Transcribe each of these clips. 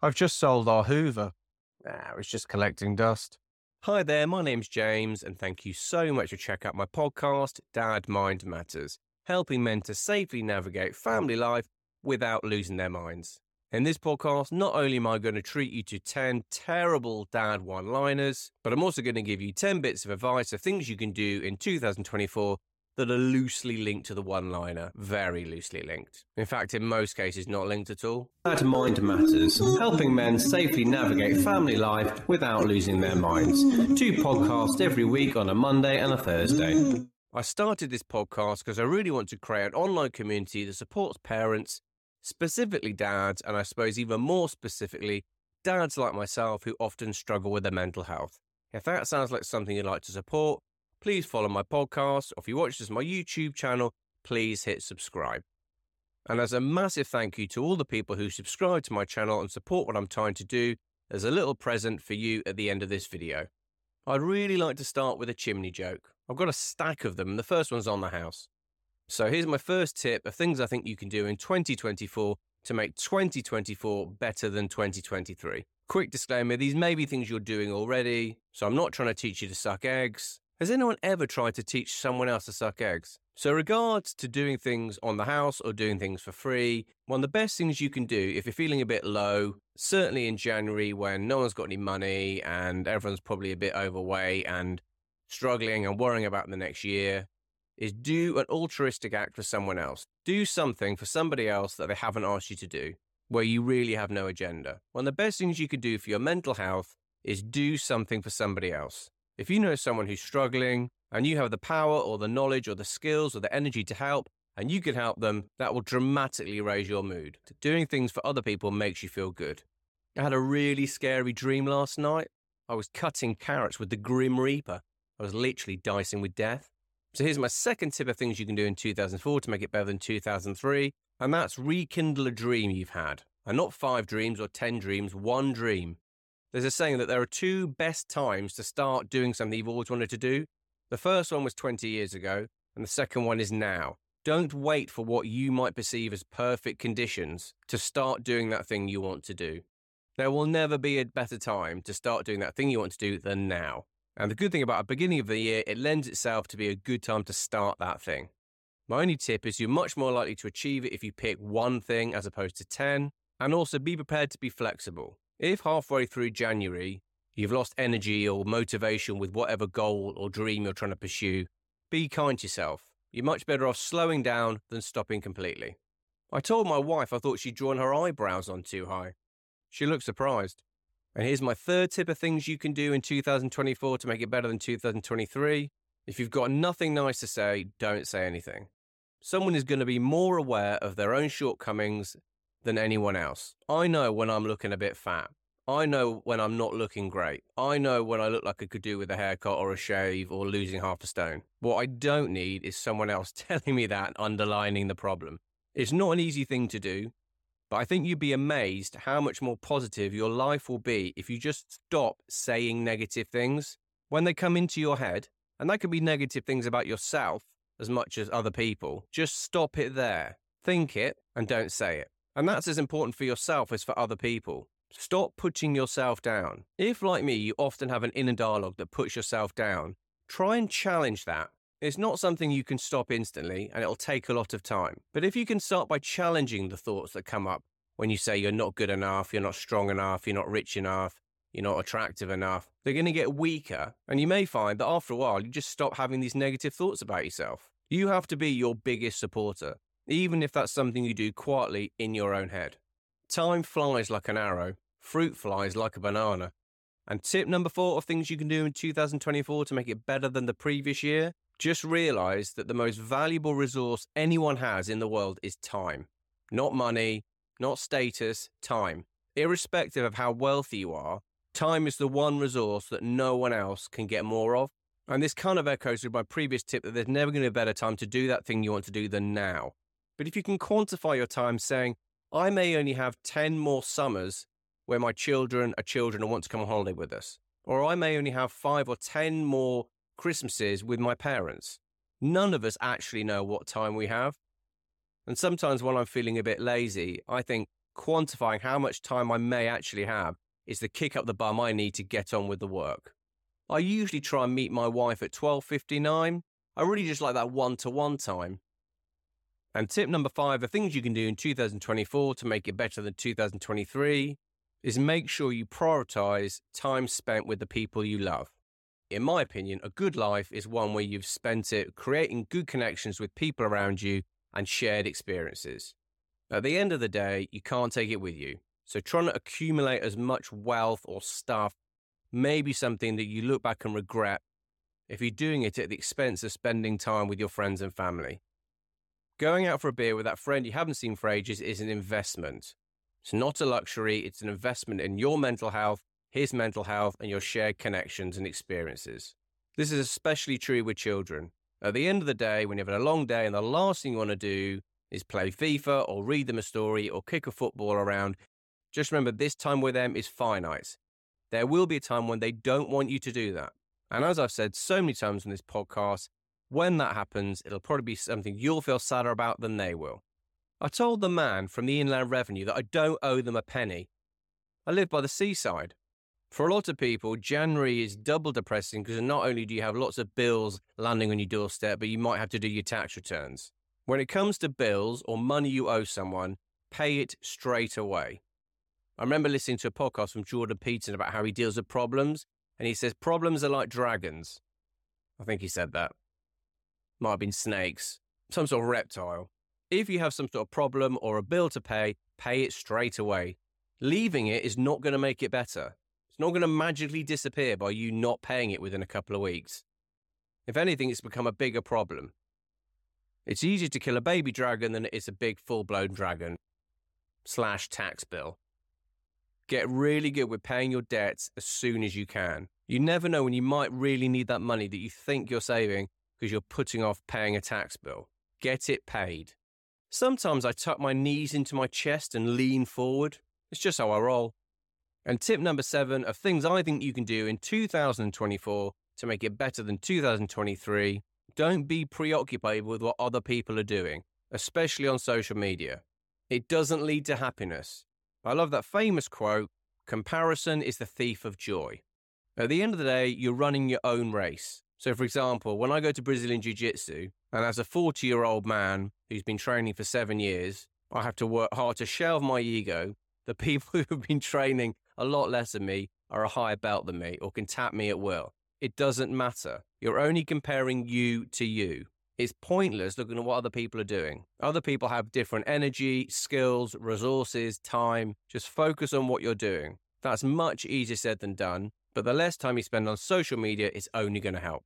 I've just sold our Hoover. Ah, it's just collecting dust. Hi there, my name's James, and thank you so much for checking out my podcast, Dad Mind Matters, helping men to safely navigate family life without losing their minds. In this podcast, not only am I going to treat you to 10 terrible dad one liners, but I'm also going to give you 10 bits of advice of things you can do in 2024 that are loosely linked to the one liner, very loosely linked. In fact, in most cases, not linked at all. Dad Mind Matters, helping men safely navigate family life without losing their minds. Two podcasts every week on a Monday and a Thursday. I started this podcast because I really want to create an online community that supports parents specifically dads, and I suppose even more specifically, dads like myself who often struggle with their mental health. If that sounds like something you'd like to support, please follow my podcast, or if you watch this on my YouTube channel, please hit subscribe. And as a massive thank you to all the people who subscribe to my channel and support what I'm trying to do, there's a little present for you at the end of this video. I'd really like to start with a chimney joke. I've got a stack of them, and the first one's on the house. So here's my first tip of things I think you can do in 2024 to make 2024 better than 2023. Quick disclaimer these may be things you're doing already, so I'm not trying to teach you to suck eggs. Has anyone ever tried to teach someone else to suck eggs? So, regards to doing things on the house or doing things for free, one of the best things you can do if you're feeling a bit low, certainly in January when no one's got any money and everyone's probably a bit overweight and struggling and worrying about the next year, is do an altruistic act for someone else. Do something for somebody else that they haven't asked you to do, where you really have no agenda. One of the best things you can do for your mental health is do something for somebody else. If you know someone who's struggling and you have the power or the knowledge or the skills or the energy to help, and you can help them, that will dramatically raise your mood. Doing things for other people makes you feel good. I had a really scary dream last night. I was cutting carrots with the Grim Reaper. I was literally dicing with death. So here's my second tip of things you can do in 2004 to make it better than 2003, and that's rekindle a dream you've had. And not five dreams or 10 dreams, one dream. There's a saying that there are two best times to start doing something you've always wanted to do. The first one was 20 years ago, and the second one is now. Don't wait for what you might perceive as perfect conditions to start doing that thing you want to do. There will never be a better time to start doing that thing you want to do than now. And the good thing about a beginning of the year, it lends itself to be a good time to start that thing. My only tip is you're much more likely to achieve it if you pick one thing as opposed to 10, and also be prepared to be flexible. If halfway through January you've lost energy or motivation with whatever goal or dream you're trying to pursue, be kind to yourself. You're much better off slowing down than stopping completely. I told my wife I thought she'd drawn her eyebrows on too high. She looked surprised. And here's my third tip of things you can do in 2024 to make it better than 2023. If you've got nothing nice to say, don't say anything. Someone is going to be more aware of their own shortcomings than anyone else. I know when I'm looking a bit fat. I know when I'm not looking great. I know when I look like I could do with a haircut or a shave or losing half a stone. What I don't need is someone else telling me that underlining the problem. It's not an easy thing to do, but I think you'd be amazed how much more positive your life will be if you just stop saying negative things when they come into your head. And that could be negative things about yourself as much as other people. Just stop it there. Think it and don't say it. And that's as important for yourself as for other people. Stop putting yourself down. If, like me, you often have an inner dialogue that puts yourself down, try and challenge that it's not something you can stop instantly and it'll take a lot of time. But if you can start by challenging the thoughts that come up when you say you're not good enough, you're not strong enough, you're not rich enough, you're not attractive enough, they're going to get weaker. And you may find that after a while, you just stop having these negative thoughts about yourself. You have to be your biggest supporter, even if that's something you do quietly in your own head. Time flies like an arrow, fruit flies like a banana. And tip number four of things you can do in 2024 to make it better than the previous year just realize that the most valuable resource anyone has in the world is time. Not money, not status, time. Irrespective of how wealthy you are, time is the one resource that no one else can get more of. And this kind of echoes with my previous tip that there's never going to be a better time to do that thing you want to do than now. But if you can quantify your time saying, I may only have 10 more summers where my children are children and want to come on holiday with us, or I may only have five or 10 more Christmases with my parents. None of us actually know what time we have. And sometimes when I'm feeling a bit lazy, I think quantifying how much time I may actually have is the kick up the bum I need to get on with the work. I usually try and meet my wife at 12:59. I really just like that one-to-one time. And tip number 5, the things you can do in 2024 to make it better than 2023 is make sure you prioritize time spent with the people you love. In my opinion, a good life is one where you've spent it creating good connections with people around you and shared experiences. At the end of the day, you can't take it with you. So trying to accumulate as much wealth or stuff may be something that you look back and regret if you're doing it at the expense of spending time with your friends and family. Going out for a beer with that friend you haven't seen for ages is an investment. It's not a luxury, it's an investment in your mental health, his mental health, and your shared connections and experiences. This is especially true with children. At the end of the day, when you've had a long day and the last thing you want to do is play FIFA or read them a story or kick a football around, just remember this time with them is finite. There will be a time when they don't want you to do that. And as I've said so many times in this podcast, when that happens, it'll probably be something you'll feel sadder about than they will. I told the man from the Inland Revenue that I don't owe them a penny. I live by the seaside. For a lot of people, January is double depressing because not only do you have lots of bills landing on your doorstep, but you might have to do your tax returns. When it comes to bills or money you owe someone, pay it straight away. I remember listening to a podcast from Jordan Peterson about how he deals with problems, and he says problems are like dragons. I think he said that. Might have been snakes, some sort of reptile. If you have some sort of problem or a bill to pay, pay it straight away. Leaving it is not going to make it better. It's not going to magically disappear by you not paying it within a couple of weeks. If anything, it's become a bigger problem. It's easier to kill a baby dragon than it is a big full blown dragon slash tax bill. Get really good with paying your debts as soon as you can. You never know when you might really need that money that you think you're saving because you're putting off paying a tax bill. Get it paid. Sometimes I tuck my knees into my chest and lean forward. It's just how I roll. And tip number seven of things I think you can do in 2024 to make it better than 2023 don't be preoccupied with what other people are doing, especially on social media. It doesn't lead to happiness. I love that famous quote comparison is the thief of joy. At the end of the day, you're running your own race. So, for example, when I go to Brazilian Jiu Jitsu, and as a 40 year old man who's been training for seven years, I have to work hard to shelve my ego. The people who've been training a lot less than me are a higher belt than me or can tap me at will. It doesn't matter. You're only comparing you to you. It's pointless looking at what other people are doing. Other people have different energy, skills, resources, time. Just focus on what you're doing. That's much easier said than done, but the less time you spend on social media is only going to help.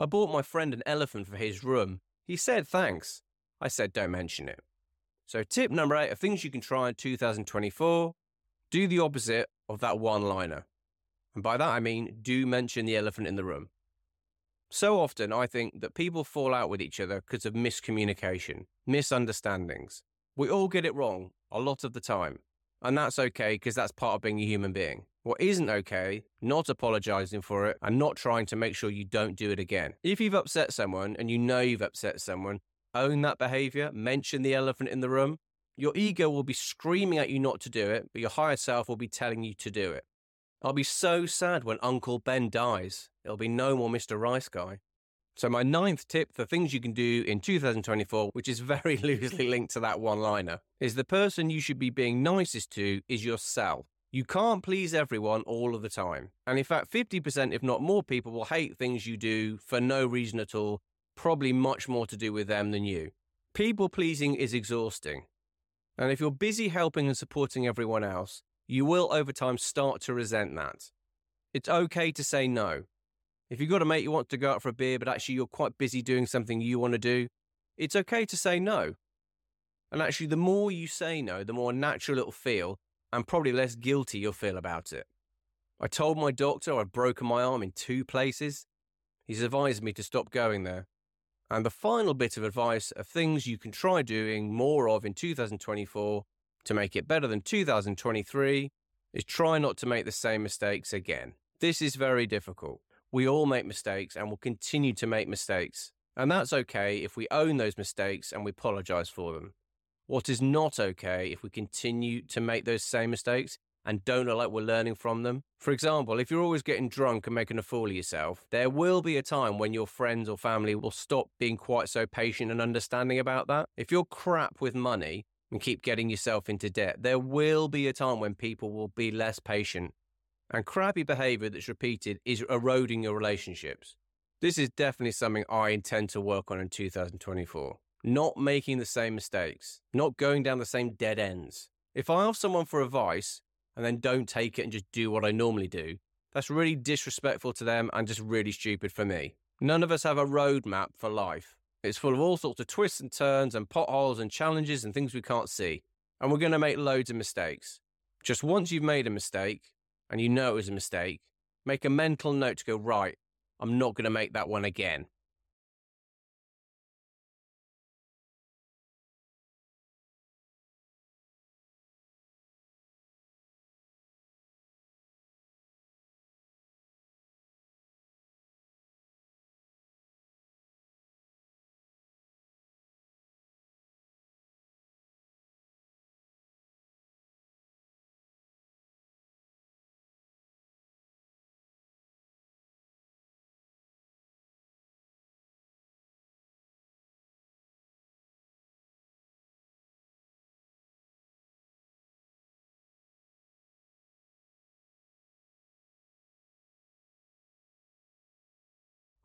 I bought my friend an elephant for his room. He said thanks. I said don't mention it. So, tip number eight of things you can try in 2024 do the opposite of that one liner. And by that I mean do mention the elephant in the room. So often, I think that people fall out with each other because of miscommunication, misunderstandings. We all get it wrong a lot of the time. And that's okay because that's part of being a human being. What isn't okay, not apologizing for it and not trying to make sure you don't do it again. If you've upset someone and you know you've upset someone, own that behavior, mention the elephant in the room. Your ego will be screaming at you not to do it, but your higher self will be telling you to do it. I'll be so sad when Uncle Ben dies. It'll be no more Mr. Rice Guy. So, my ninth tip for things you can do in 2024, which is very loosely linked to that one liner, is the person you should be being nicest to is yourself. You can't please everyone all of the time. And in fact, 50%, if not more people, will hate things you do for no reason at all, probably much more to do with them than you. People pleasing is exhausting. And if you're busy helping and supporting everyone else, you will over time start to resent that. It's okay to say no. If you've got a mate you want to go out for a beer, but actually you're quite busy doing something you want to do, it's okay to say no. And actually, the more you say no, the more natural it'll feel, and probably less guilty you'll feel about it. I told my doctor I'd broken my arm in two places. He's advised me to stop going there. And the final bit of advice of things you can try doing more of in 2024 to make it better than 2023 is try not to make the same mistakes again. This is very difficult. We all make mistakes and will continue to make mistakes. And that's okay if we own those mistakes and we apologize for them. What is not okay if we continue to make those same mistakes and don't look like we're learning from them. For example, if you're always getting drunk and making a fool of yourself, there will be a time when your friends or family will stop being quite so patient and understanding about that. If you're crap with money and keep getting yourself into debt, there will be a time when people will be less patient. And crappy behavior that's repeated is eroding your relationships. This is definitely something I intend to work on in 2024. Not making the same mistakes, not going down the same dead ends. If I ask someone for advice and then don't take it and just do what I normally do, that's really disrespectful to them and just really stupid for me. None of us have a roadmap for life. It's full of all sorts of twists and turns and potholes and challenges and things we can't see. And we're going to make loads of mistakes. Just once you've made a mistake and you know it was a mistake, make a mental note to go, right, I'm not going to make that one again.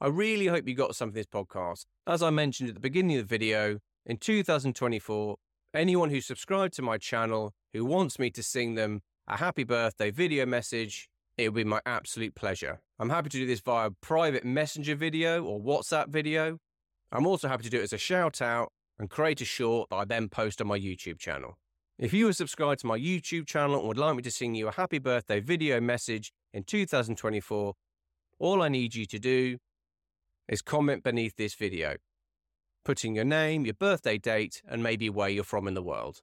I really hope you got something this podcast. As I mentioned at the beginning of the video, in 2024, anyone who subscribed to my channel who wants me to sing them a happy birthday video message, it would be my absolute pleasure. I'm happy to do this via private messenger video or WhatsApp video. I'm also happy to do it as a shout out and create a short that I then post on my YouTube channel. If you are subscribed to my YouTube channel and would like me to sing you a happy birthday video message in 2024, all I need you to do is comment beneath this video, putting your name, your birthday date, and maybe where you're from in the world.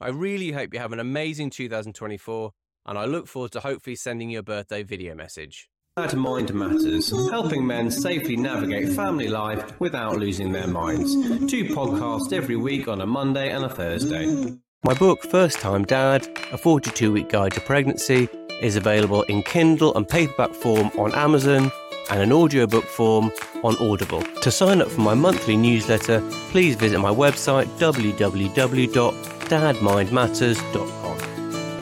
I really hope you have an amazing 2024, and I look forward to hopefully sending you a birthday video message. Dad Mind Matters, helping men safely navigate family life without losing their minds. Two podcasts every week on a Monday and a Thursday. My book, First Time Dad, a 42 week guide to pregnancy, is available in Kindle and paperback form on Amazon and an audiobook form on Audible. To sign up for my monthly newsletter, please visit my website www.dadmindmatters.com